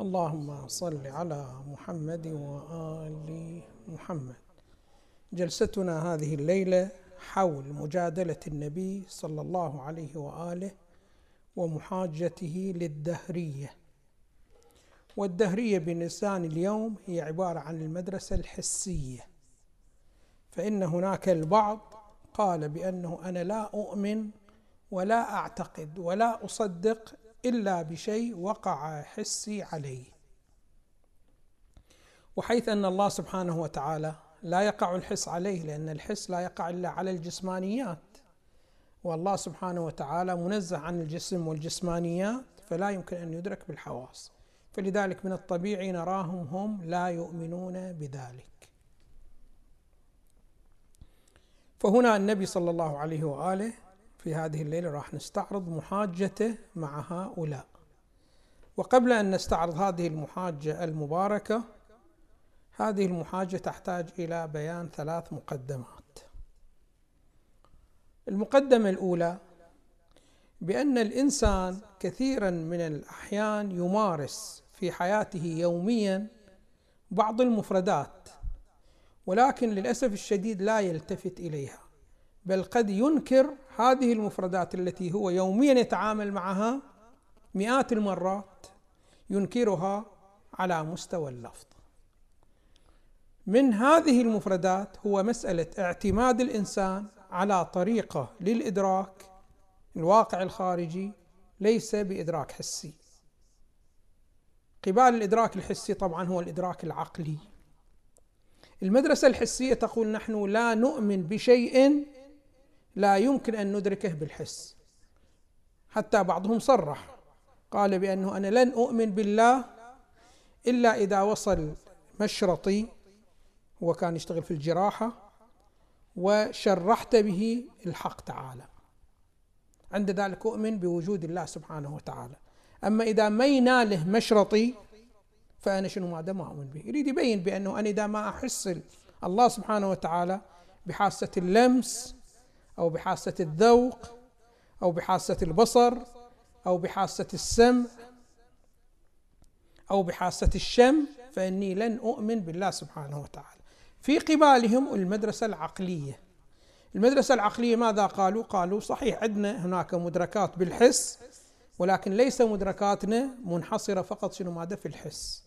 اللهم صل على محمد وآل محمد. جلستنا هذه الليلة حول مجادلة النبي صلى الله عليه وآله ومحاجته للدهرية. والدهرية بلسان اليوم هي عبارة عن المدرسة الحسية. فإن هناك البعض قال بأنه أنا لا أؤمن ولا أعتقد ولا أصدق إلا بشيء وقع حسي عليه. وحيث أن الله سبحانه وتعالى لا يقع الحس عليه لأن الحس لا يقع إلا على الجسمانيات. والله سبحانه وتعالى منزه عن الجسم والجسمانيات فلا يمكن أن يدرك بالحواس. فلذلك من الطبيعي نراهم هم لا يؤمنون بذلك. فهنا النبي صلى الله عليه وآله في هذه الليلة راح نستعرض محاجته مع هؤلاء. وقبل أن نستعرض هذه المحاجة المباركة هذه المحاجة تحتاج إلى بيان ثلاث مقدمات. المقدمة الأولى بأن الإنسان كثيرا من الأحيان يمارس في حياته يوميا بعض المفردات ولكن للأسف الشديد لا يلتفت إليها بل قد ينكر هذه المفردات التي هو يوميا يتعامل معها مئات المرات ينكرها على مستوى اللفظ. من هذه المفردات هو مسألة اعتماد الإنسان على طريقة للإدراك الواقع الخارجي ليس بإدراك حسي. قبال الإدراك الحسي طبعا هو الإدراك العقلي. المدرسة الحسية تقول نحن لا نؤمن بشيء لا يمكن أن ندركه بالحس. حتى بعضهم صرح قال بأنه أنا لن أؤمن بالله إلا إذا وصل مشرطي هو كان يشتغل في الجراحة وشرحت به الحق تعالى. عند ذلك أؤمن بوجود الله سبحانه وتعالى. أما إذا ما يناله مشرطي فأنا شنو ماذا ما أؤمن به. يريد يبين بأنه أنا إذا ما أحس الله سبحانه وتعالى بحاسة اللمس أو بحاسة الذوق أو بحاسة البصر أو بحاسة السمع أو بحاسة الشم فإني لن أؤمن بالله سبحانه وتعالى. في قبالهم المدرسة العقلية. المدرسة العقلية ماذا قالوا؟ قالوا صحيح عندنا هناك مدركات بالحس ولكن ليس مدركاتنا منحصرة فقط شنو ماذا في الحس.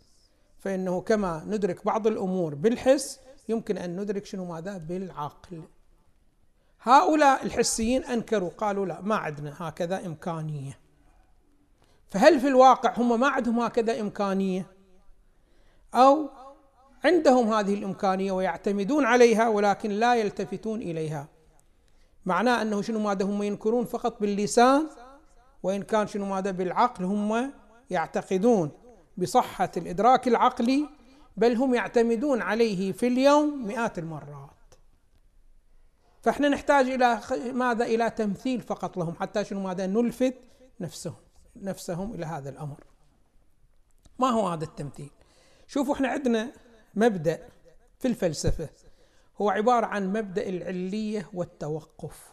فإنه كما ندرك بعض الأمور بالحس يمكن أن ندرك شنو ماذا بالعقل. هؤلاء الحسيين أنكروا قالوا لا ما عندنا هكذا إمكانية. فهل في الواقع هم ما عندهم هكذا إمكانية؟ أو عندهم هذه الإمكانية ويعتمدون عليها ولكن لا يلتفتون إليها؟ معناه أنه شنو ماذا هم ينكرون؟ فقط باللسان؟ وإن كان شنو ماذا بالعقل هم يعتقدون بصحة الإدراك العقلي بل هم يعتمدون عليه في اليوم مئات المرات. فاحنا نحتاج إلى ماذا؟ إلى تمثيل فقط لهم حتى شنو؟ ماذا؟ نلفت نفسهم نفسهم إلى هذا الأمر. ما هو هذا التمثيل؟ شوفوا إحنا عندنا مبدأ في الفلسفة. هو عبارة عن مبدأ العلية والتوقف.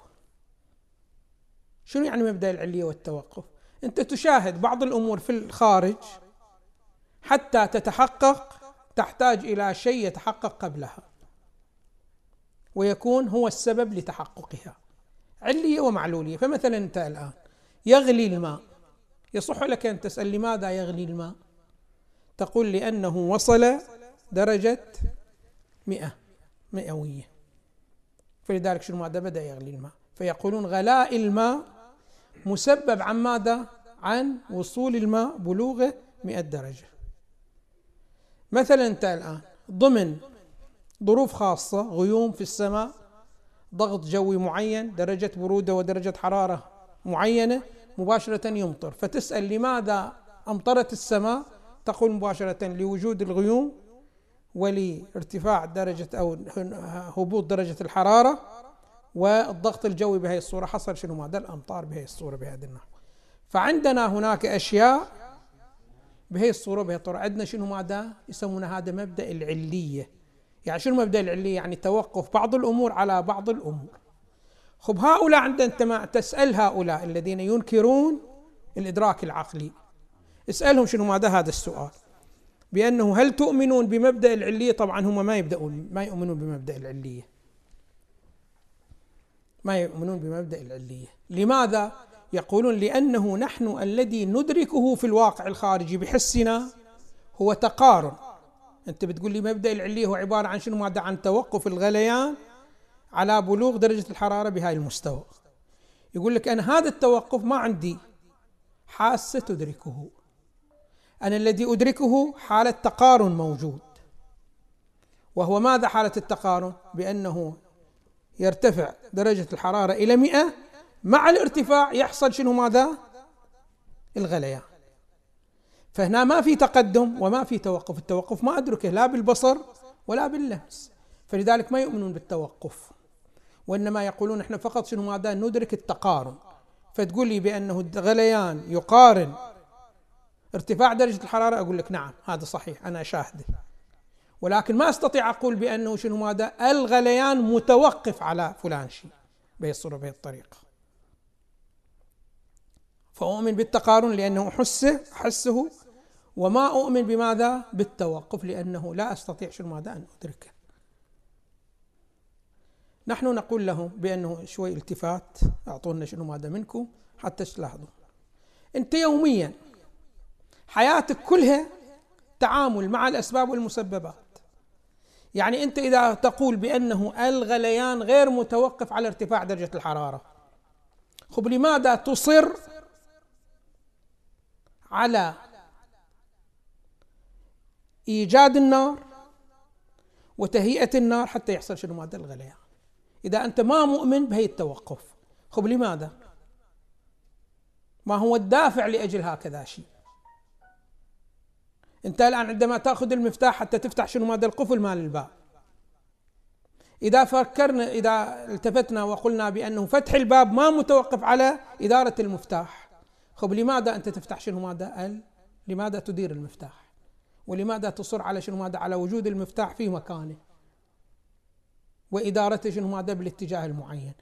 شنو يعني مبدأ العلية والتوقف؟ أنت تشاهد بعض الأمور في الخارج حتى تتحقق تحتاج إلى شيء يتحقق قبلها. ويكون هو السبب لتحققها. علية ومعلولية. فمثلا أنت الآن يغلي الماء. يصح لك أن تسأل لماذا يغلي الماء؟ تقول لأنه وصل درجة مئة مئوية. فلذلك شنو ماذا بدأ يغلي الماء؟ فيقولون غلاء الماء مسبب عن ماذا؟ عن وصول الماء بلوغه مئة درجة. مثلا أنت الآن ضمن ظروف خاصة غيوم في السماء ضغط جوي معين درجة برودة ودرجة حرارة معينة مباشرة يمطر. فتسأل لماذا أمطرت السماء؟ تقول مباشرة لوجود الغيوم ولارتفاع درجة أو هبوط درجة الحرارة والضغط الجوي بهذه الصورة. حصل شنو؟ ماذا الأمطار بهذه الصورة بهذا النحو فعندنا هناك أشياء بهي الصورة بهي الطرق عندنا شنو؟ ماذا يسمونه هذا مبدأ العلية. يعني شنو مبدأ العلية يعني توقف بعض الأمور على بعض الأمور. خب هؤلاء عندما تسأل هؤلاء الذين ينكرون الإدراك العقلي. اسألهم شنو ماذا هذا السؤال. بأنه هل تؤمنون بمبدأ العلية؟ طبعا هم ما يبدأون ما يؤمنون بمبدأ العلية. ما يؤمنون بمبدأ العلية. لماذا؟ يقولون لأنه نحن الذي ندركه في الواقع الخارجي بحسنا هو تقارن. أنت بتقول لي مبدأ العلية هو عبارة عن شنو؟ مادة عن توقف الغليان على بلوغ درجة الحرارة بهاي المستوى. يقول لك أنا هذا التوقف ما عندي حاسة تدركه. أنا الذي أدركه حالة تقارن موجود. وهو ماذا حالة التقارن؟ بأنه يرتفع درجة الحرارة إلى مئة. مع الارتفاع يحصل شنو؟ ماذا؟ الغليان. فهنا ما في تقدم وما في توقف. التوقف ما أدركه لا بالبصر ولا باللمس. فلذلك ما يؤمنون بالتوقف وإنما يقولون إحنا فقط شنو ماذا ندرك التقارن. فتقول لي بأنه الغليان يقارن ارتفاع درجة الحرارة أقول لك نعم هذا صحيح أنا أشاهده ولكن ما أستطيع أقول بأنه شنو ماذا الغليان متوقف على فلان شيء بهي الصورة بهي الطريقة. فأؤمن بالتقارن لأنه حسه حسه وما أؤمن بماذا؟ بالتوقف لأنه لا أستطيع شنو ماذا أن أدركه. نحن نقول لهم بأنه شوي التفات أعطونا شنو ماذا منكم حتى تلاحظوا. أنت يوميا حياتك كلها تعامل مع الأسباب والمسببات. يعني أنت إذا تقول بأنه الغليان غير متوقف على ارتفاع درجة الحرارة خب لماذا تصر على إيجاد النار وتهيئة النار حتى يحصل شنو؟ مادة الغليان إذا أنت ما مؤمن بهي التوقف. خب لماذا؟ ما هو الدافع لأجل هكذا شيء. أنت الآن عندما تأخذ المفتاح حتى تفتح شنو؟ مادة القفل مال الباب إذا فكرنا إذا التفتنا وقلنا بأنه فتح الباب ما متوقف على إدارة المفتاح خب لماذا أنت تفتح شنو؟ ال لماذا تدير المفتاح؟ ولماذا تصر على شنو ماذا؟ على وجود المفتاح في مكانه. وإدارته شنو ماذا؟ بالاتجاه المعين.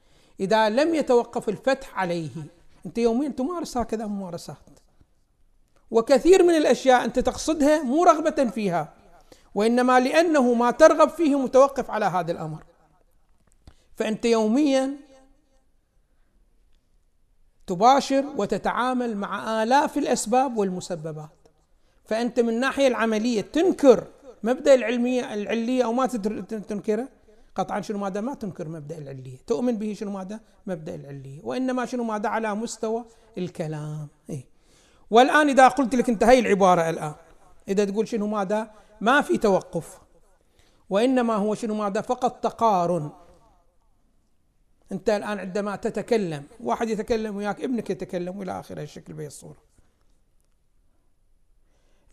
إذا لم يتوقف الفتح عليه أنت يوميا تمارس هكذا ممارسات. وكثير من الأشياء أنت تقصدها مو رغبة فيها وإنما لأنه ما ترغب فيه متوقف على هذا الأمر. فأنت يوميا تباشر وتتعامل مع آلاف الأسباب والمسببات. فأنت من الناحية العملية تنكر مبدأ العلمية العلية أو ما تنكره قطعا شنو ماذا؟ ما تنكر مبدأ العلية. تؤمن به شنو ماذا؟ مبدأ العلية. وإنما شنو ماذا؟ على مستوى الكلام. إيه؟ والآن إذا قلت لك أنت هي العبارة الآن إذا تقول شنو ماذا؟ ما في توقف. وإنما هو شنو ماذا؟ فقط تقارن. أنت الآن عندما تتكلم واحد يتكلم وياك ابنك يتكلم إلى آخر الشكل بهي الصورة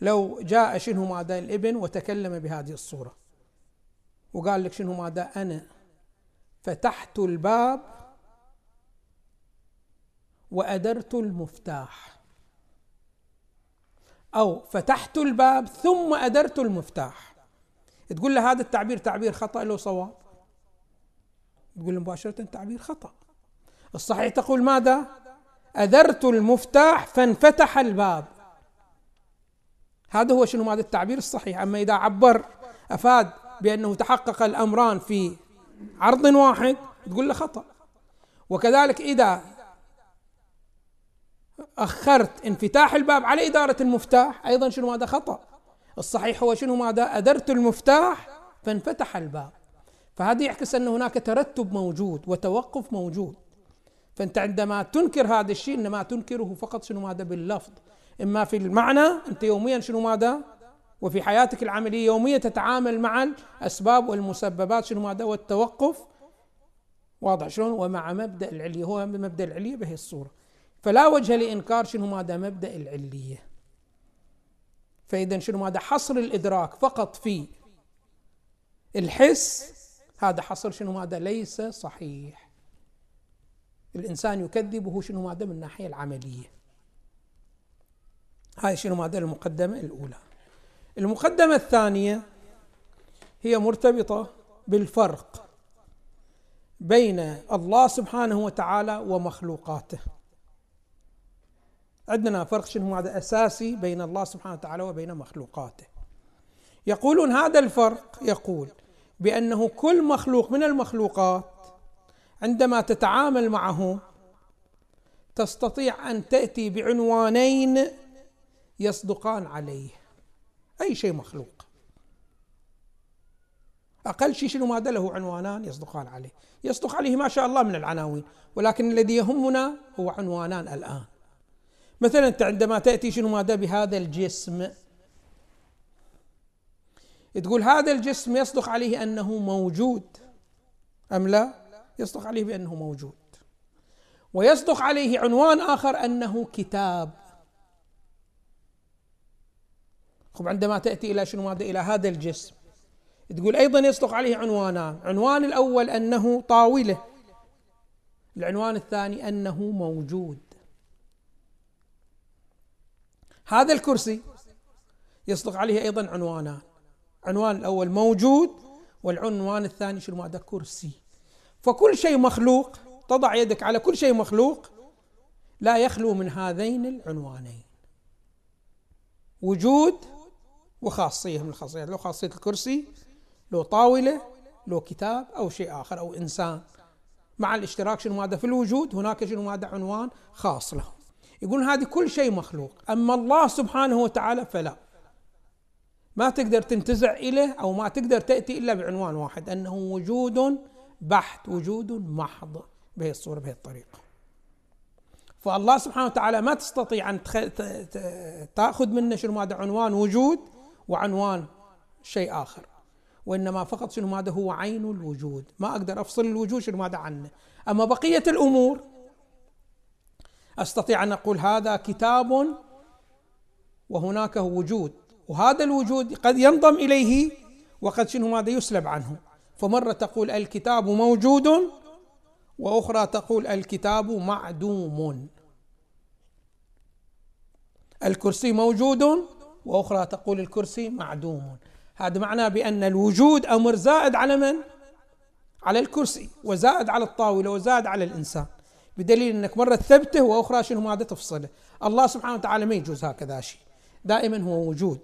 لو جاء شنو ماذا الابن وتكلم بهذه الصورة. وقال لك شنو ماذا أنا. فتحت الباب وأدرت المفتاح. أو فتحت الباب ثم أدرت المفتاح. تقول له هذا التعبير تعبير خطأ لو صواب؟ تقول له مباشرة تعبير خطأ. الصحيح تقول ماذا؟ أدرت المفتاح فانفتح الباب. هذا هو شنو؟ ماذا التعبير الصحيح. أما إذا عبر أفاد بأنه تحقق الأمران في عرض واحد تقول له خطأ. وكذلك إذا أخرت انفتاح الباب على إدارة المفتاح أيضا شنو؟ هذا خطأ. الصحيح هو شنو؟ ماذا؟ أدرت المفتاح فانفتح الباب. فهذا يعكس أن هناك ترتب موجود وتوقف موجود. فأنت عندما تنكر هذا الشيء إنما تنكره فقط شنو؟ ماذا؟ باللفظ. إما في المعنى أنت يوميا شنو ماذا؟ وفي حياتك العملية يومية تتعامل مع الأسباب والمسببات شنو ماذا؟ والتوقف. واضح شلون؟ ومع مبدأ العلية. هو مبدأ العلية بهي الصورة. فلا وجه لإنكار شنو ماذا؟ مبدأ العلية. فإذا شنو ماذا؟ حصر الإدراك فقط في الحس هذا حصر شنو ماذا؟ ليس صحيح. الإنسان يكذبه شنو ماذا؟ من الناحية العملية. هاي شنو ماذا المقدمة الأولى. المقدمة الثانية هي مرتبطة بالفرق بين الله سبحانه وتعالى ومخلوقاته. عندنا فرق شنو؟ هذا أساسي بين الله سبحانه وتعالى وبين مخلوقاته. يقولون هذا الفرق يقول بأنه كل مخلوق من المخلوقات عندما تتعامل معه تستطيع أن تأتي بعنوانين يصدقان عليه. أي شيء مخلوق. أقل شيء شنو ماذا له عنوانان يصدقان عليه. يصدق عليه ما شاء الله من العناوين ولكن الذي يهمنا هو عنوانان الآن. مثلا أنت عندما تأتي شنو ماذا بهذا الجسم؟ تقول هذا الجسم يصدق عليه أنه موجود أم لا؟ يصدق عليه بأنه موجود. ويصدق عليه عنوان آخر أنه كتاب. خب عندما تأتي إلى شنو؟ ماذا؟ إلى هذا الجسم. تقول أيضا يصدق عليه عنوانان، عنوان الأول أنه طاولة. العنوان الثاني أنه موجود. هذا الكرسي يصدق عليه أيضا عنوانان. العنوان الأول موجود والعنوان الثاني شنو؟ هذا كرسي. فكل شيء مخلوق تضع يدك على كل شيء مخلوق لا يخلو من هذين العنوانين. وجود وخاصية من الخاصيات لو خاصية الكرسي لو طاولة لو كتاب أو شيء آخر أو إنسان. مع الاشتراك شنو هذا في الوجود هناك شنو هذا عنوان خاص له. يقول هذه كل شيء مخلوق أما الله سبحانه وتعالى فلا. ما تقدر تنتزع إليه أو ما تقدر تأتي إلا بعنوان واحد أنه وجود بحت وجود محض بهي الصورة بهي الطريقة. فالله سبحانه وتعالى ما تستطيع أن تأخذ منه شنو هذا عنوان وجود وعنوان شيء آخر. وإنما فقط شنو ماذا هو عين الوجود. ما أقدر أفصل الوجود شنو ماذا عنه. أما بقية الأمور أستطيع أن أقول هذا كتاب وهناك وجود. وهذا الوجود قد ينضم إليه وقد شنو ماذا يسلب عنه. فمرة تقول الكتاب موجود وأخرى تقول الكتاب معدوم. الكرسي موجود وأخرى تقول الكرسي معدوم. هذا معناه بأن الوجود أمر زائد على من؟ على الكرسي وزائد على الطاولة وزائد على الإنسان. بدليل أنك مرة تثبته وأخرى شنو ماذا تفصله. الله سبحانه وتعالى ما يجوز هكذا شيء. دائما هو وجود.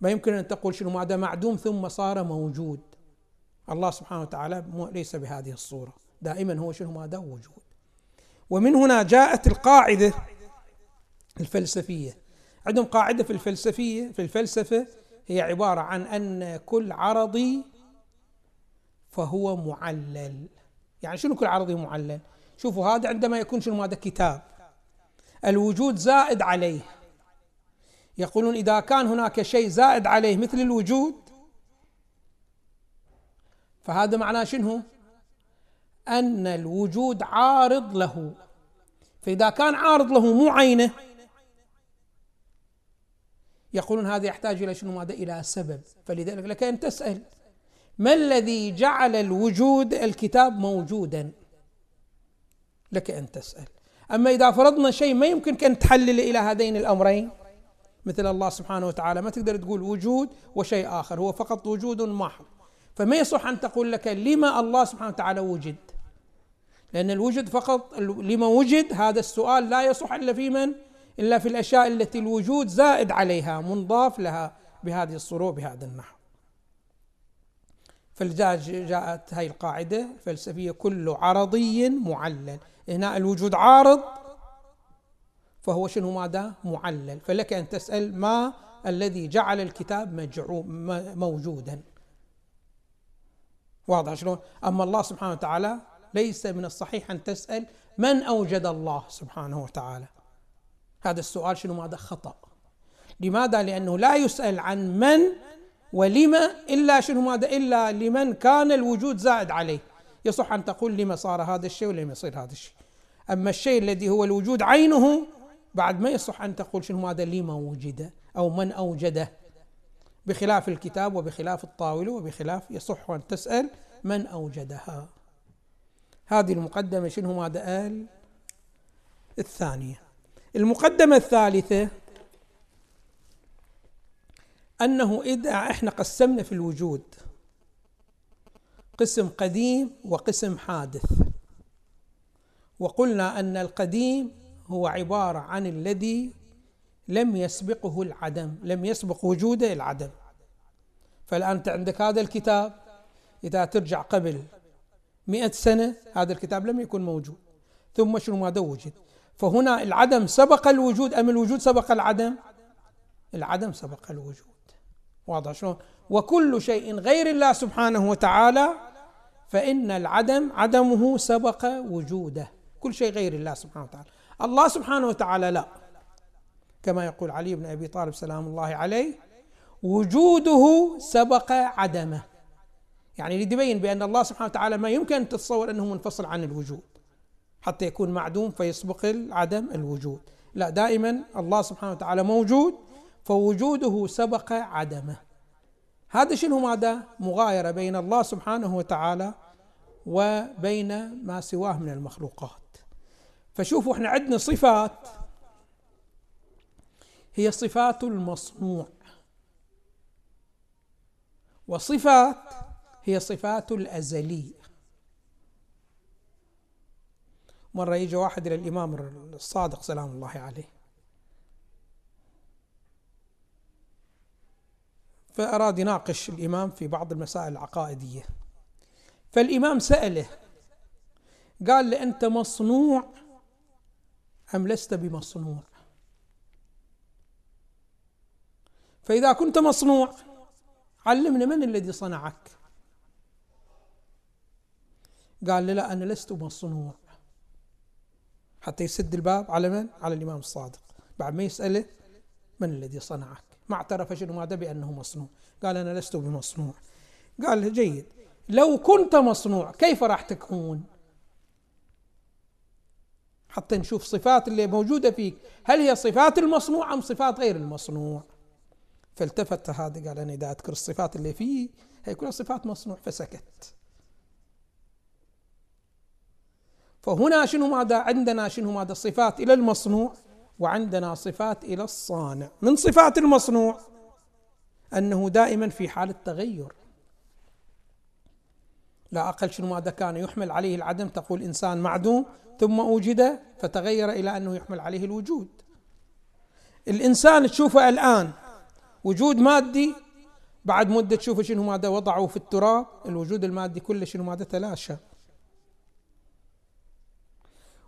ما يمكن أن تقول شنو ماذا معدوم ثم صار موجود. الله سبحانه وتعالى ليس بهذه الصورة. دائما هو شنو ماذا؟ وجود. ومن هنا جاءت القاعدة الفلسفية. عندهم قاعدة في الفلسفية في الفلسفة هي عبارة عن أن كل عرضي فهو معلل. يعني شنو كل عرضي معلل؟ شوفوا هذا عندما يكون شنو هذا؟ كتاب. الوجود زائد عليه. يقولون إذا كان هناك شيء زائد عليه مثل الوجود فهذا معناه شنو؟ أن الوجود عارض له. فإذا كان عارض له مو عينه يقولون هذا يحتاج إلى شنو؟ ماذا؟ إلى سبب. فلذلك لك أن تسأل ما الذي جعل الوجود الكتاب موجودا؟ لك أن تسأل. أما إذا فرضنا شيء ما يمكن أن تحلل إلى هذين الأمرين؟ مثل الله سبحانه وتعالى ما تقدر تقول وجود وشيء آخر هو فقط وجود محض فما يصح أن تقول لك لما الله سبحانه وتعالى وجد؟ لأن الوجود فقط لما وجد هذا السؤال لا يصح إلا في من؟ إلا في الأشياء التي الوجود زائد عليها منضاف لها بهذه الصورة بهذا النحو. فلذلك جاءت هذه القاعدة الفلسفية كل عرضي معلل. هنا الوجود عارض فهو شنو ماذا؟ معلل. فلك أن تسأل ما الذي جعل الكتاب موجودا. واضح شلون؟ أما الله سبحانه وتعالى ليس من الصحيح أن تسأل من أوجد الله سبحانه وتعالى. هذا السؤال شنو؟ ماذا؟ خطأ. لماذا؟ لأنه لا يسأل عن من ولما إلا شنو؟ ماذا؟ إلا لمن كان الوجود زائد عليه. يصح أن تقول لما صار هذا الشيء ولما يصير هذا الشيء. أما الشيء الذي هو الوجود عينه بعد ما يصح أن تقول شنو؟ ماذا؟ لما وجد أو من أوجده بخلاف الكتاب وبخلاف الطاولة وبخلاف يصح أن تسأل من أوجدها. هذه المقدمة شنو؟ ماذا؟ قال الثانية. المقدمة الثالثة أنه إذا إحنا قسمنا في الوجود قسم قديم وقسم حادث وقلنا أن القديم هو عبارة عن الذي لم يسبقه العدم لم يسبق وجوده العدم. فالآن أنت عندك هذا الكتاب إذا ترجع قبل مئة سنة هذا الكتاب لم يكن موجود. ثم شنو ماذا وجد؟ فهنا العدم سبق الوجود أم الوجود سبق العدم؟ العدم سبق الوجود. واضح شلون؟ وكل شيء غير الله سبحانه وتعالى فإن العدم عدمه سبق وجوده. كل شيء غير الله سبحانه وتعالى. الله سبحانه وتعالى لا. كما يقول علي بن أبي طالب سلام الله عليه وجوده سبق عدمه. يعني ليبين بأن الله سبحانه وتعالى ما يمكن أن تتصور أنه منفصل عن الوجود. حتى يكون معدوم فيسبق العدم الوجود. لا دائما الله سبحانه وتعالى موجود فوجوده سبق عدمه. هذا شنو ماذا؟ مغايرة بين الله سبحانه وتعالى وبين ما سواه من المخلوقات. فشوفوا إحنا عندنا صفات. هي صفات المصنوع. وصفات هي صفات الأزلي مرة يجي واحد إلى الإمام الصادق سلام الله عليه. فأراد يناقش الإمام في بعض المسائل العقائدية. فالإمام سأله قال له أنت مصنوع أم لست بمصنوع؟ فإذا كنت مصنوع علمنا من الذي صنعك؟ قال له لا أنا لست مصنوع. حتى يسد الباب على من؟ على الإمام الصادق. بعد ما يسأله من الذي صنعك؟ ما اعترف شنو؟ بأنه مصنوع. قال أنا لست بمصنوع. قال جيد. لو كنت مصنوع كيف راح تكون؟ حتى نشوف صفات اللي موجودة فيك. هل هي صفات المصنوع أم صفات غير المصنوع؟ فالتفت هذا قال أنا إذا أذكر الصفات اللي فيه هي كلها صفات مصنوع فسكت. فهنا شنو ماذا؟ عندنا شنو ماذا؟ صفات إلى المصنوع وعندنا صفات إلى الصانع. من صفات المصنوع؟ أنه دائما في حالة تغير لا أقل شنو ماذا كان؟ يحمل عليه العدم تقول إنسان معدوم ثم أوجد فتغير إلى أنه يحمل عليه الوجود. الإنسان تشوفه الآن وجود مادي بعد مدة تشوفه شنو ماذا؟ وضعه في التراب الوجود المادي كله شنو ماذا؟ تلاشى.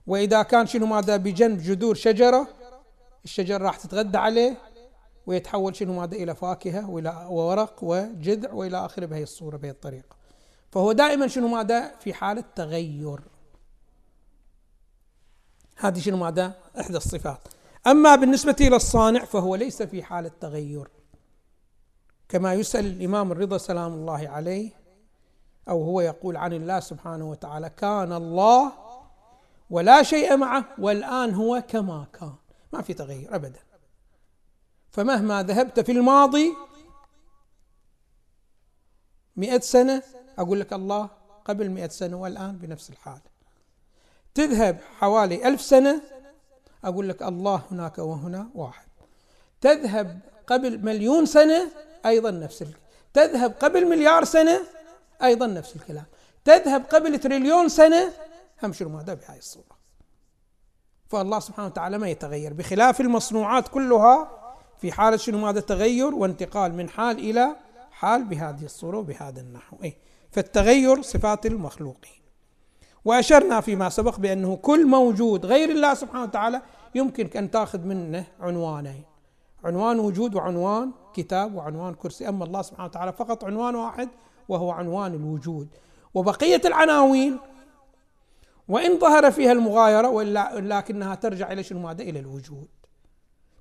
وإذا كان شنو ماذا بجنب جذور شجرة الشجرة راح تتغذى عليه ويتحول شنو ماذا إلى فاكهة وإلى ورق وجذع وإلى آخره بهي الصورة بهي الطريقة. فهو دائما شنو ماذا؟ في حالة تغير. هذه شنو ماذا؟ إحدى الصفات. أما بالنسبة إلى الصانع فهو ليس في حالة تغير. كما يسأل الإمام الرضا سلام الله عليه أو هو يقول عن الله سبحانه وتعالى كان الله ولا شيء معه والآن هو كما كان. ما في تغير أبدا. فمهما ذهبت في الماضي مئة سنة أقول لك الله قبل مئة سنة والآن بنفس الحال. تذهب حوالي ألف سنة أقول لك الله هناك وهنا واحد. تذهب قبل مليون سنة أيضا نفس الكلام تذهب قبل مليار سنة أيضا نفس الكلام. تذهب قبل تريليون سنة هم شنو ماذا بهاي الصورة. فالله سبحانه وتعالى ما يتغير. بخلاف المصنوعات كلها في حالة شنو؟ ماذا تغير وانتقال من حال إلى حال بهذه الصورة وبهذا النحو. إيه. فالتغير صفات المخلوقين. وأشرنا فيما سبق بأنه كل موجود غير الله سبحانه وتعالى يمكن أن تأخذ منه عنوانين. عنوان وجود وعنوان كتاب وعنوان كرسي. أما الله سبحانه وتعالى فقط عنوان واحد وهو عنوان الوجود. وبقية العناوين وإن ظهر فيها المغايرة ولكنها ترجع إلى شنو ماذا؟ إلى الوجود.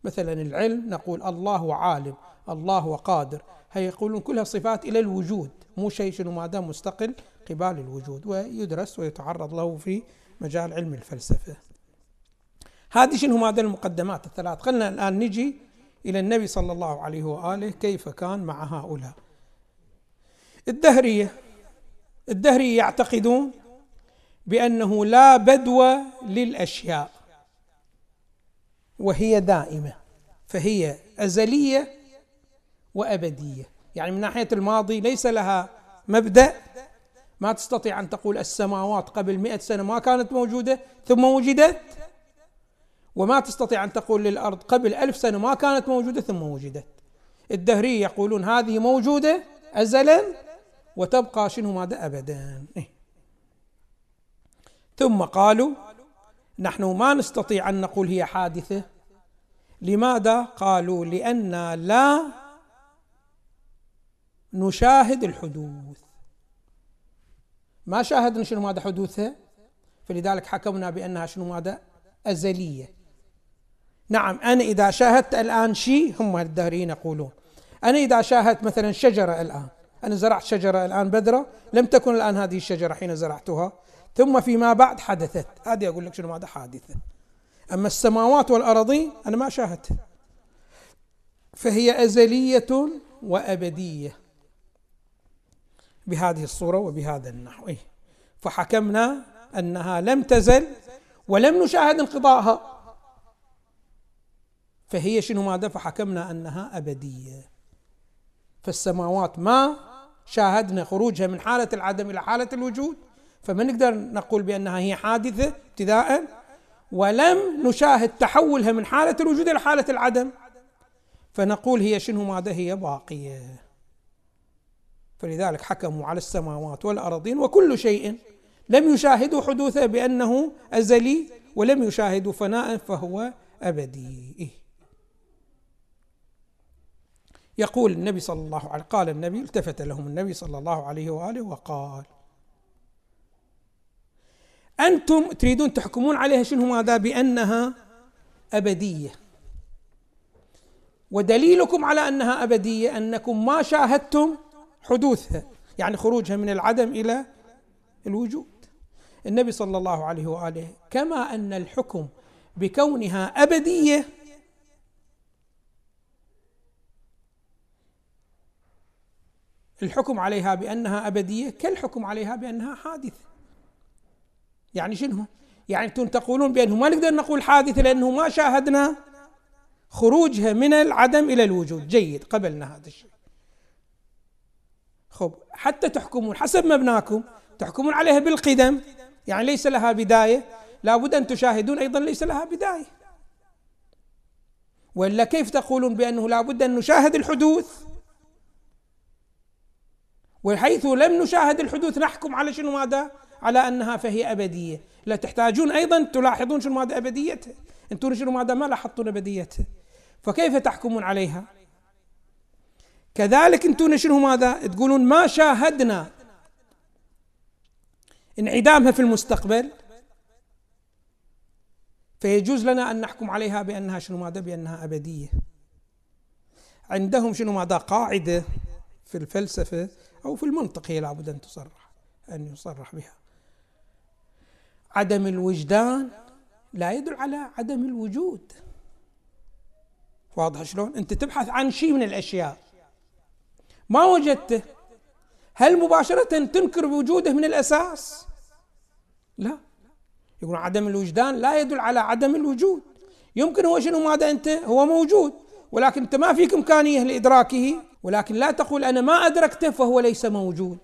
مثلا العلم نقول الله عالم الله قادر. هي يقولون كلها صفات إلى الوجود مو شيء شنو ماذا؟ مستقل قبال الوجود ويدرس ويتعرض له في مجال علم الفلسفة. هذه شنو ماذا؟ المقدمات الثلاث. خلنا الآن نجي إلى النبي صلى الله عليه وآله كيف كان مع هؤلاء؟ الدهرية. الدهرية يعتقدون بأنه لا بدو للأشياء وهي دائمة فهي أزلية وأبدية. يعني من ناحية الماضي ليس لها مبدأ. ما تستطيع أن تقول السماوات قبل مئة سنة ما كانت موجودة ثم وجدت. وما تستطيع أن تقول للأرض قبل ألف سنة ما كانت موجودة ثم وجدت. الدهرية يقولون هذه موجودة أزلا وتبقى شنو ماذا؟ أبدا. إيه. ثم قالوا نحن ما نستطيع أن نقول هي حادثة. لماذا؟ قالوا لأن لا نشاهد الحدوث. ما شاهدنا شنو ماذا حدوثها؟ فلذلك حكمنا بأنها شنو ماذا؟ أزلية. نعم أنا إذا شاهدت الآن شيء هم الدهريين يقولون أنا إذا شاهدت مثلا شجرة الآن أنا زرعت شجرة الآن بذرة لم تكن الآن هذه الشجرة حين زرعتها ثم فيما بعد حدثت. هذه أقول لك شنو ماذا حادثة. أما السماوات والأراضين أنا ما شاهدتها فهي أزلية وأبدية بهذه الصورة وبهذا النحو. إيه؟ فحكمنا أنها لم تزل ولم نشاهد انقضاءها. فهي شنو ماذا؟ فحكمنا أنها أبدية. فالسماوات ما شاهدنا خروجها من حالة العدم إلى حالة الوجود. فما نقدر نقول بأنها هي حادثة ابتداء ولم نشاهد تحولها من حالة الوجود إلى حالة العدم. فنقول هي شنو ماذا هي؟ باقية فلذلك حكموا على السماوات والأرضين وكل شيء. لم يشاهدوا حدوثه بأنه أزلي ولم يشاهدوا فناء فهو أبدي. إيه. يقول النبي صلى الله عليه قال النبي التفت لهم النبي صلى الله عليه وآله وقال أنتم تريدون تحكمون عليها شنو ماذا بأنها أبدية. ودليلكم على أنها أبدية أنكم ما شاهدتم حدوثها يعني خروجها من العدم إلى الوجود. النبي صلى الله عليه وآله كما أن الحكم بكونها أبدية الحكم عليها بأنها أبدية كالحكم عليها بأنها حادثة. يعني شنو؟ يعني أنتم تقولون بأنه ما نقدر نقول حادثة لأنه ما شاهدنا خروجها من العدم إلى الوجود. جيد قبلنا هذا الشيء. خب حتى تحكمون حسب مبناكم تحكمون عليها بالقدم. يعني ليس لها بداية. لابد أن تشاهدون أيضا ليس لها بداية. وإلا كيف تقولون بأنه لابد أن نشاهد الحدوث؟ وحيث لم نشاهد الحدوث نحكم على شنو ماذا؟ على أنها فهي أبدية، لا تحتاجون أيضا تلاحظون شنو ماذا ابديتها، أنتم شنو ماذا ما لاحظتون ابديتها. فكيف تحكمون عليها؟ كذلك أنتم شنو ماذا؟ تقولون ما شاهدنا انعدامها في المستقبل فيجوز لنا أن نحكم عليها بأنها شنو ماذا؟ بأنها أبدية. عندهم شنو ماذا؟ قاعدة في الفلسفة أو في المنطق هي لابد أن تصرح أن يصرح بها عدم الوجدان لا يدل على عدم الوجود. واضح شلون؟ أنت تبحث عن شيء من الأشياء. ما وجدته. هل مباشرة تنكر وجوده من الأساس؟ لا. يقول عدم الوجدان لا يدل على عدم الوجود. يمكن هو شنو؟ ماذا أنت؟ هو موجود. ولكن أنت ما فيك إمكانية لإدراكه. ولكن لا تقول أنا ما أدركته فهو ليس موجود.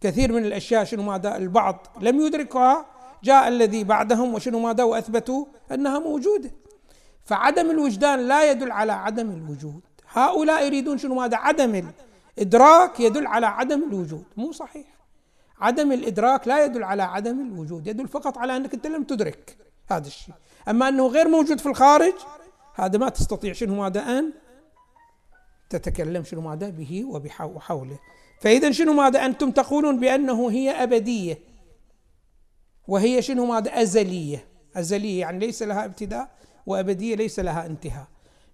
كثير من الأشياء شنو ماذا؟ البعض لم يدركها جاء الذي بعدهم وشنو ماذا؟ وأثبتوا أنها موجودة. فعدم الوجدان لا يدل على عدم الوجود. هؤلاء يريدون شنو ماذا؟ عدم الإدراك يدل على عدم الوجود. مو صحيح. عدم الإدراك لا يدل على عدم الوجود يدل فقط على أنك أنت لم تدرك هذا الشيء. أما أنه غير موجود في الخارج هذا ما تستطيع شنو ماذا؟ أن تتكلم شنو ماذا؟ به وحوله. فإذا شنو ماذا أنتم تقولون بأنه هي أبدية؟ وهي شنو ماذا؟ أزلية. أزلية يعني ليس لها ابتداء وأبدية ليس لها انتهاء.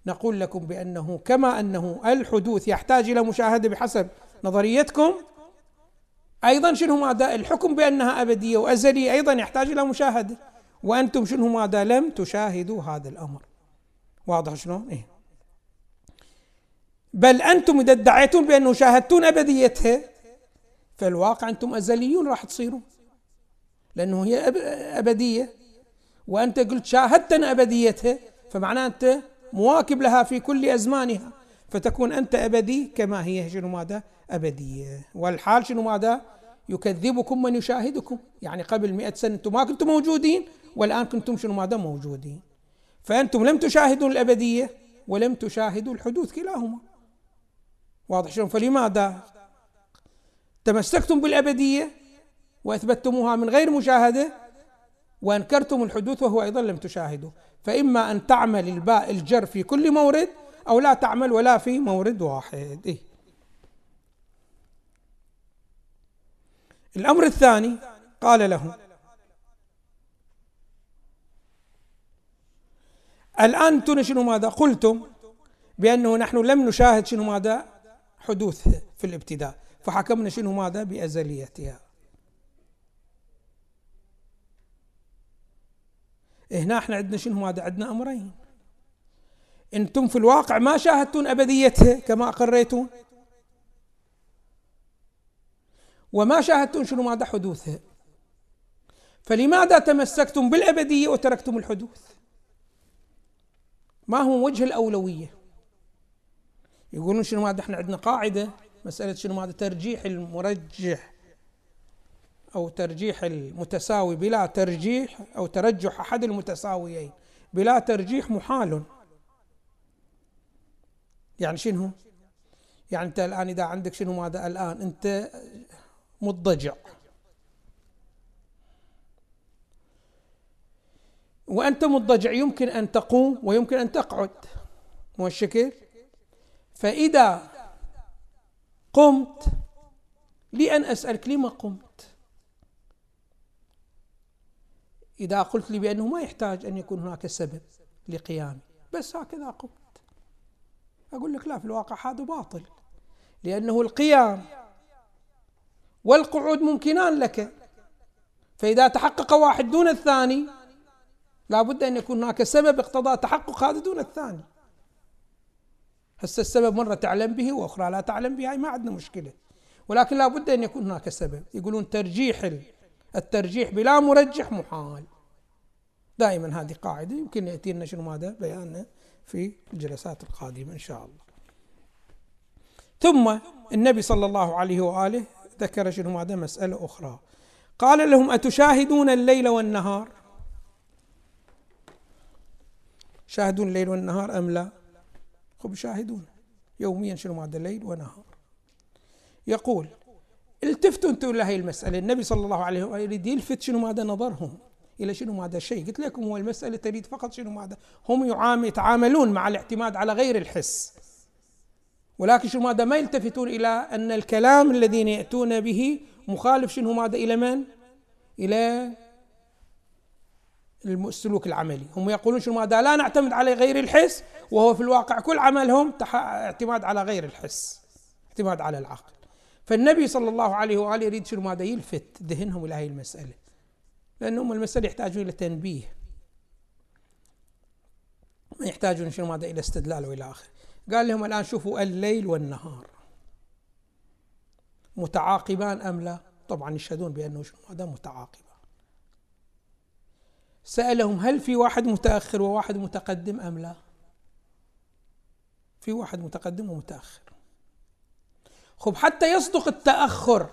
نقول لكم بأنه كما أنه الحدوث يحتاج إلى مشاهدة بحسب نظريتكم أيضا شنو ماذا؟ الحكم بأنها أبدية وأزلية أيضا يحتاج إلى مشاهدة. وأنتم شنو ماذا؟ لم تشاهدوا هذا الأمر. واضح شلون؟ إيه. بل أنتم إذا ادعيتم بأنه شاهدتون أبديتها فالواقع أنتم أزليون راح تصيرون. لأنه هي أبدية. وأنت قلت شاهدتنا أبديتها فمعناه أنت مواكب لها في كل أزمانها. فتكون أنت أبدي كما هي شنو ماذا؟ أبدية. والحال شنو ماذا؟ يكذبكم من يشاهدكم. يعني قبل مئة سنة أنتم ما كنتم موجودين والآن كنتم شنو ماذا؟ موجودين. فأنتم لم تشاهدوا الأبدية ولم تشاهدوا الحدوث كلاهما. واضح شلون؟ فلماذا تمسكتم بالأبدية وأثبتتموها من غير مشاهدة وأنكرتم الحدوث وهو أيضا لم تشاهدوا فإما أن تعمل الباء الجر في كل مورد أو لا تعمل ولا في مورد واحد. إيه؟ الأمر الثاني قال له الآن أنتم شنو ماذا؟ قلتم بأنه نحن لم نشاهد شنو ماذا؟ حدوث في الابتداء فحكمنا شنو ماذا؟ بأزليتها. هنا إحنا عندنا شنو ماذا؟ عندنا أمرين. أنتم في الواقع ما شاهدتون ابديتها كما أقريتون. وما شاهدتون شنو ماذا؟ حدوثها فلماذا تمسكتم بالأبدية وتركتم الحدوث؟ ما هو وجه الأولوية؟ يقولون شنو ماذا إحنا عندنا قاعدة؟ مسألة شنو ماذا؟ ترجيح المرجح أو ترجيح المتساوي بلا ترجيح أو ترجح أحد المتساويين. بلا ترجيح محال. يعني شنو؟ يعني أنت الآن إذا عندك شنو ماذا؟ الآن أنت مضطجع. وأنت مضطجع يمكن أن تقوم ويمكن أن تقعد. مو الشكل فإذا قمت لأن أسألك لما قمت؟ إذا قلت لي بأنه ما يحتاج أن يكون هناك سبب لقيامي بس هكذا قمت. أقول لك لا في الواقع هذا باطل لأنه القيام والقعود ممكنان لك. فإذا تحقق واحد دون الثاني لا بد أن يكون هناك سبب اقتضى تحقق هذا دون الثاني. هسه السبب مرة تعلم به وأخرى لا تعلم بها ما عندنا مشكلة. ولكن لا بد أن يكون هناك سبب. يقولون ترجيح الترجيح بلا مرجح محال. دائما هذه قاعدة. يمكن يأتي لنا شنو ماذا؟ بياننا في الجلسات القادمة إن شاء الله. ثم النبي صلى الله عليه وآله ذكر شنو ماذا؟ مسألة أخرى. قال لهم أتشاهدون الليل والنهار؟ شاهدون الليل والنهار أم لا؟ خب شاهدون يوميا شنو ماذا الليل ونهار. يقول التفتوا أنتم إلى هي المسألة. النبي صلى الله عليه وآله يريد يلفت شنو ماذا نظرهم إلى شنو ماذا الشيء قلت لكم هو المسألة تريد فقط شنو ماذا. هم يتعاملون مع الاعتماد على غير الحس. ولكن شنو ماذا ما يلتفتون إلى أن الكلام الذين يأتون به مخالف شنو ماذا إلى من؟ إلى السلوك العملي. هم يقولون شنو ماذا؟ لا نعتمد على غير الحس وهو في الواقع كل عملهم اعتماد على غير الحس اعتماد على العقل. فالنبي صلى الله عليه وآله يريد شنو ماذا؟ يلفت ذهنهم إلى هذه المسألة. لأنهم المسألة يحتاجون إلى تنبيه. ما يحتاجون شنو ماذا؟ إلى استدلال وإلى آخره قال لهم الآن شوفوا الليل والنهار. متعاقبان أم لا؟ طبعا يشهدون بأنه شنو هذا متعاقبان سألهم هل في واحد متأخر وواحد متقدم أم لا؟ في واحد متقدم ومتأخر. خب حتى يصدق التأخر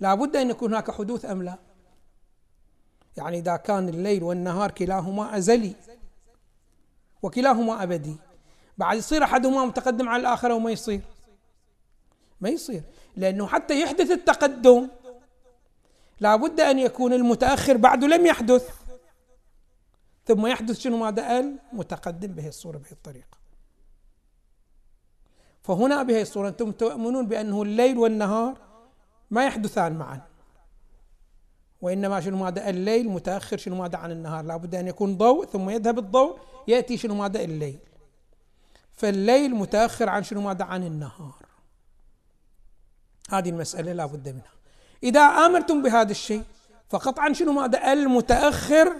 لابد أن يكون هناك حدوث أم لا؟ يعني إذا كان الليل والنهار كلاهما أزلي وكلاهما أبدي بعد يصير أحدهما متقدم على الآخر وما يصير؟ ما يصير لأنه حتى يحدث التقدم لابد أن يكون المتأخر بعده لم يحدث. ثم يحدث شنو ماذا المتقدم بهي الصورة بهي الطريقة. فهنا بهي الصورة أنتم تؤمنون بأنه الليل والنهار ما يحدثان معا. وإنما شنو ماذا الليل متأخر شنو ماذا عن النهار. لابد أن يكون ضوء ثم يذهب الضوء يأتي شنو ماذا؟ الليل. فالليل متأخر عن شنو ماذا؟ عن النهار. هذه المسألة لا بد منها. إذا آمنتم بهذا الشيء فقطعا شنو ماذا؟ المتأخر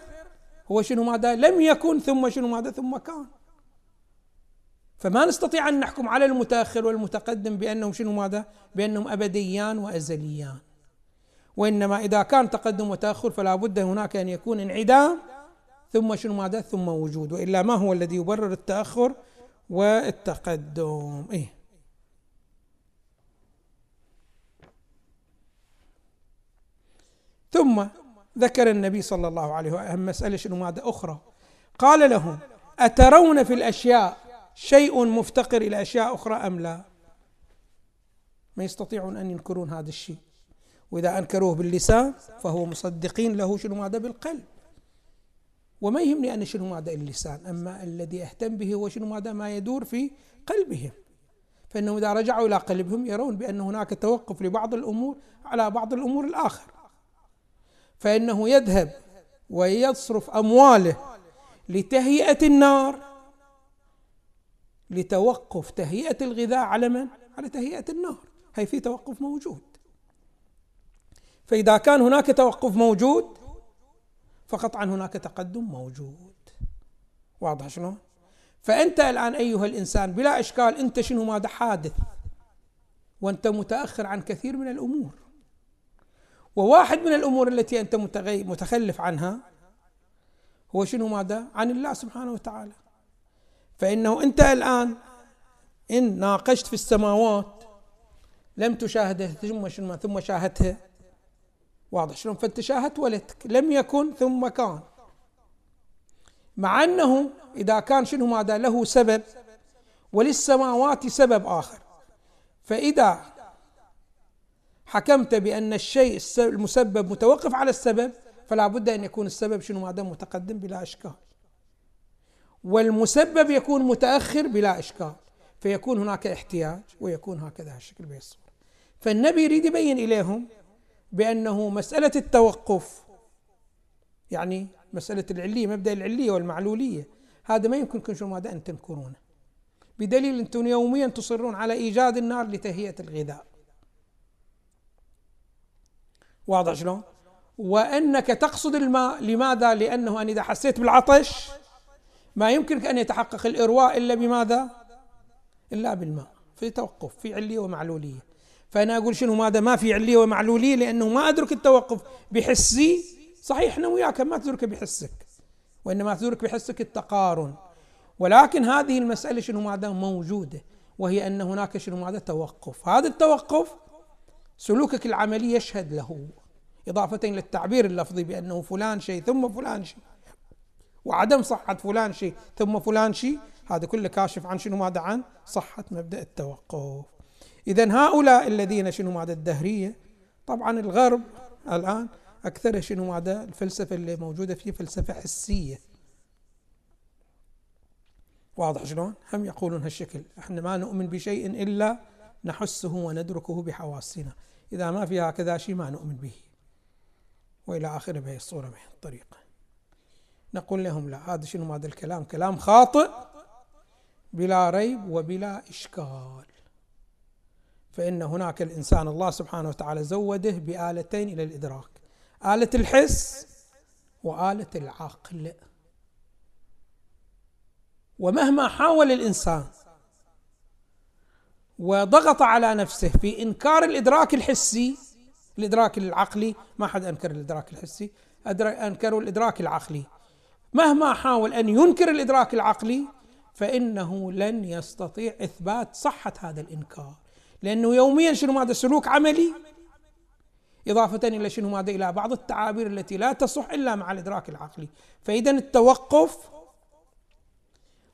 هو شنو ماذا؟ لم يكن ثم شنو ماذا؟ ثم كان. فما نستطيع أن نحكم على المتأخر والمتقدم بأنهم شنو ماذا؟ بأنهم أبديان وأزليان. وإنما إذا كان تقدم وتأخر فلا بد هناك أن يكون انعدام ثم شنو ماذا؟ ثم وجود وإلا ما هو الذي يبرر التأخر والتقدم. إيه. ثم ذكر النبي صلى الله عليه وسلم مسألة شنو؟ مادة أخرى. قال لهم أترون في الأشياء شيء مفتقر إلى أشياء أخرى أم لا؟ ما يستطيعون أن ينكرون هذا الشيء. وإذا أنكروه باللسان فهو مصدقين له شنو ماذا؟ بالقلب. وما يهمني أن شنو ماذا؟ اللسان. أما الذي أهتم به هو شنو ماذا؟ ما يدور في قلبهم. فإنهم إذا رجعوا إلى قلبهم يرون بأن هناك توقف لبعض الأمور على بعض الأمور الآخر. فإنه يذهب ويصرف أمواله لتهيئة النار لتوقف تهيئة الغذاء على من؟ على تهيئة النار. هي في توقف موجود. فإذا كان هناك توقف موجود فقطعا هناك تقدم موجود. واضح شلون؟ فأنت الآن أيها الإنسان بلا إشكال أنت شنو ماذا حادث؟ وأنت متأخر عن كثير من الأمور. وواحد من الأمور التي أنت متخلف عنها هو شنو ماذا؟ عن الله سبحانه وتعالى. فإنه أنت الآن إن ناقشت في السماوات لم تشاهده ثم شنو ثم شاهدتها واضح شلون؟ شاهدت ولدك. لم يكن ثم كان. مع أنه إذا كان شنو ماذا؟ له سبب وللسماوات سبب آخر. فإذا حكمت بأن الشيء المسبب متوقف على السبب فلا بد أن يكون السبب شنو؟ ماذا متقدم بلا إشكال. والمسبب يكون متأخر بلا إشكال فيكون هناك احتياج ويكون هكذا الشكل بيصير فالنبي يريد يبين إليهم بأنه مسألة التوقف يعني مسألة العلية مبدأ العلية والمعلولية هذا ما يمكنكم شو ماذا ان تنكرونه بدليل أنتم يوميا تصرون على إيجاد النار لتهيئة الغذاء. واضح شلون؟ وأنك تقصد الماء لماذا؟ لأنه أنا إذا حسيت بالعطش ما يمكنك أن يتحقق الإرواء إلا بماذا؟ إلا بالماء في توقف في علية ومعلولية. فأنا أقول شنو؟ ماذا؟ ما في علية ومعلولية لأنه ما أدرك التوقف بحسي. صحيح إحنا وياك ما تدرك بحسك وإنما تدرك بحسك التقارن. ولكن هذه المسألة شنو؟ ماذا؟ موجودة وهي أن هناك شنو؟ ماذا؟ توقف. هذا التوقف سلوكك العملي يشهد له. إضافة إلى التعبير اللفظي بأنه فلان شيء ثم فلان شيء وعدم صحة فلان شيء ثم فلان شيء. هذا كله كاشف عن شنو ماذا عن صحة مبدأ التوقف. إذا هؤلاء الذين شنو ماذا الدهرية؟ طبعا الغرب الآن أكثر شنو ماذا الفلسفة اللي موجودة فيه فلسفة حسية. واضح شلون؟ هم يقولون هالشكل. إحنا ما نؤمن بشيء إلا نحسه وندركه بحواسنا. إذا ما في هكذا شيء ما نؤمن به. وإلى آخره بهي الصورة بهي الطريقة نقول لهم لا هذا شنو؟ هذا الكلام؟ كلام خاطئ بلا ريب وبلا إشكال. فإن هناك الإنسان الله سبحانه وتعالى زوده بآلتين إلى الإدراك. آلة الحس وآلة العقل. ومهما حاول الإنسان وضغط على نفسه في إنكار الإدراك الحسي الإدراك العقلي ما حد أنكر الإدراك الحسي أنكروا الإدراك العقلي. مهما حاول أن ينكر الإدراك العقلي فإنه لن يستطيع إثبات صحة هذا الإنكار. لأنه يوميا شنو ماذا؟ سلوك عملي. إضافة إلى شنو ماذا؟ إلى بعض التعابير التي لا تصح إلا مع الإدراك العقلي. فإذا التوقف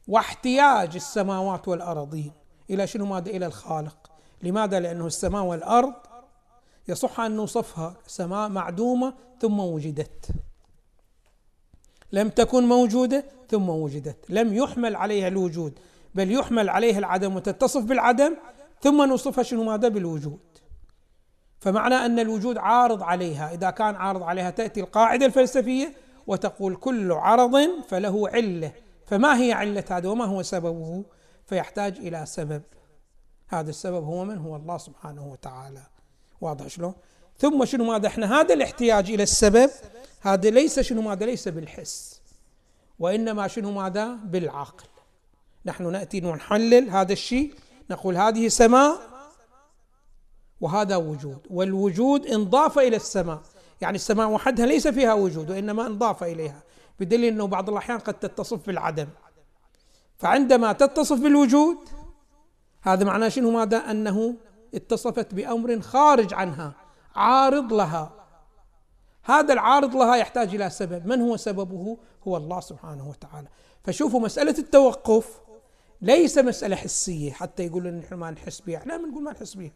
واحتياج السماوات والأراضين. إلى شنو ماذا؟ إلى الخالق. لماذا؟ لأنه السماء والأرض يصح أن نوصفها سماء معدومة ثم وجدت. لم تكن موجودة ثم وجدت. لم يحمل عليها الوجود بل يحمل عليها العدم وتتصف بالعدم ثم نوصفها شنو ماذا؟ بالوجود. فمعنى أن الوجود عارض عليها. إذا كان عارض عليها تأتي القاعدة الفلسفية وتقول كل عرض فله علة. فما هي علة هذا وما هو سببه؟ فيحتاج إلى سبب. هذا السبب هو من؟ هو الله سبحانه وتعالى. واضح شلون؟ ثم شنو ماذا إحنا؟ هذا الاحتياج إلى السبب هذا ليس شنو ماذا؟ ليس بالحس. وإنما شنو ماذا؟ بالعقل. نحن نأتي ونحلل هذا الشيء نقول هذه سماء وهذا وجود. والوجود انضاف إلى السماء. يعني السماء وحدها ليس فيها وجود وإنما انضاف إليها. بدليل إنه بعض الأحيان قد تتصف بالعدم. فعندما تتصف بالوجود هذا معناه شنو؟ ماذا؟ أنه اتصفت بأمر خارج عنها عارض لها. هذا العارض لها يحتاج إلى سبب، من هو سببه؟ هو الله سبحانه وتعالى، فشوفوا مسألة التوقف ليس مسألة حسية. حتى يقولون نحن ما نحس بها، لا نقول ما نحس بها.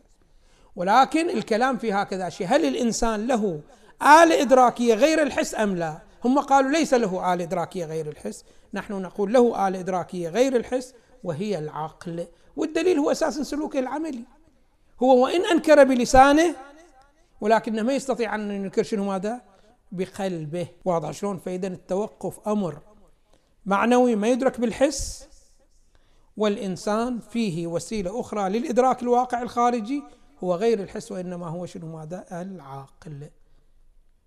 ولكن الكلام في هكذا شيء، هل الإنسان له آلة إدراكية غير الحس أم لا؟ هم قالوا ليس له آلة إدراكية غير الحس، نحن نقول له آلة إدراكية غير الحس وهي العقل، والدليل هو أساسا سلوكه العملي. هو وإن أنكر بلسانه ولكنه ما يستطيع أن ينكر شنو ماذا؟ بقلبه. واضح شلون؟ فإذا التوقف أمر معنوي ما يدرك بالحس والإنسان فيه وسيلة أخرى للإدراك الواقع الخارجي هو غير الحس وإنما هو شنو ماذا؟ العقل.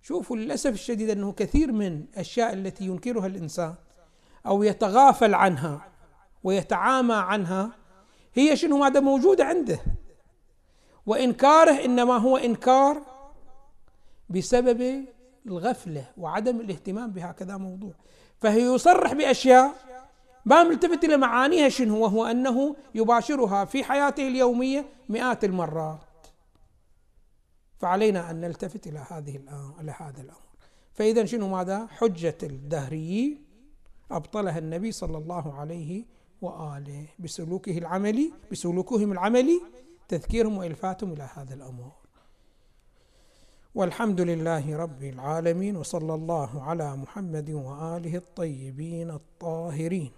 شوفوا للأسف الشديد أنه كثير من الأشياء التي ينكرها الإنسان أو يتغافل عنها ويتعامى عنها هي شنو؟ ماذا موجودة عنده. وإنكاره إنما هو إنكار بسبب الغفلة وعدم الاهتمام بهكذا موضوع. فهي يصرح بأشياء ما ملتفت إلى معانيها شنو؟ وهو أنه يباشرها في حياته اليومية مئات المرات. فعلينا أن نلتفت إلى هذه إلى هذا الأمر. فإذا شنو ماذا؟ حجة الدهريين أبطلها النبي صلى الله عليه وآله بسلوكه العملي بسلوكهم العملي تذكيرهم وإلفاتهم إلى هذا الامر والحمد لله رب العالمين وصلى الله على محمد وآله الطيبين الطاهرين.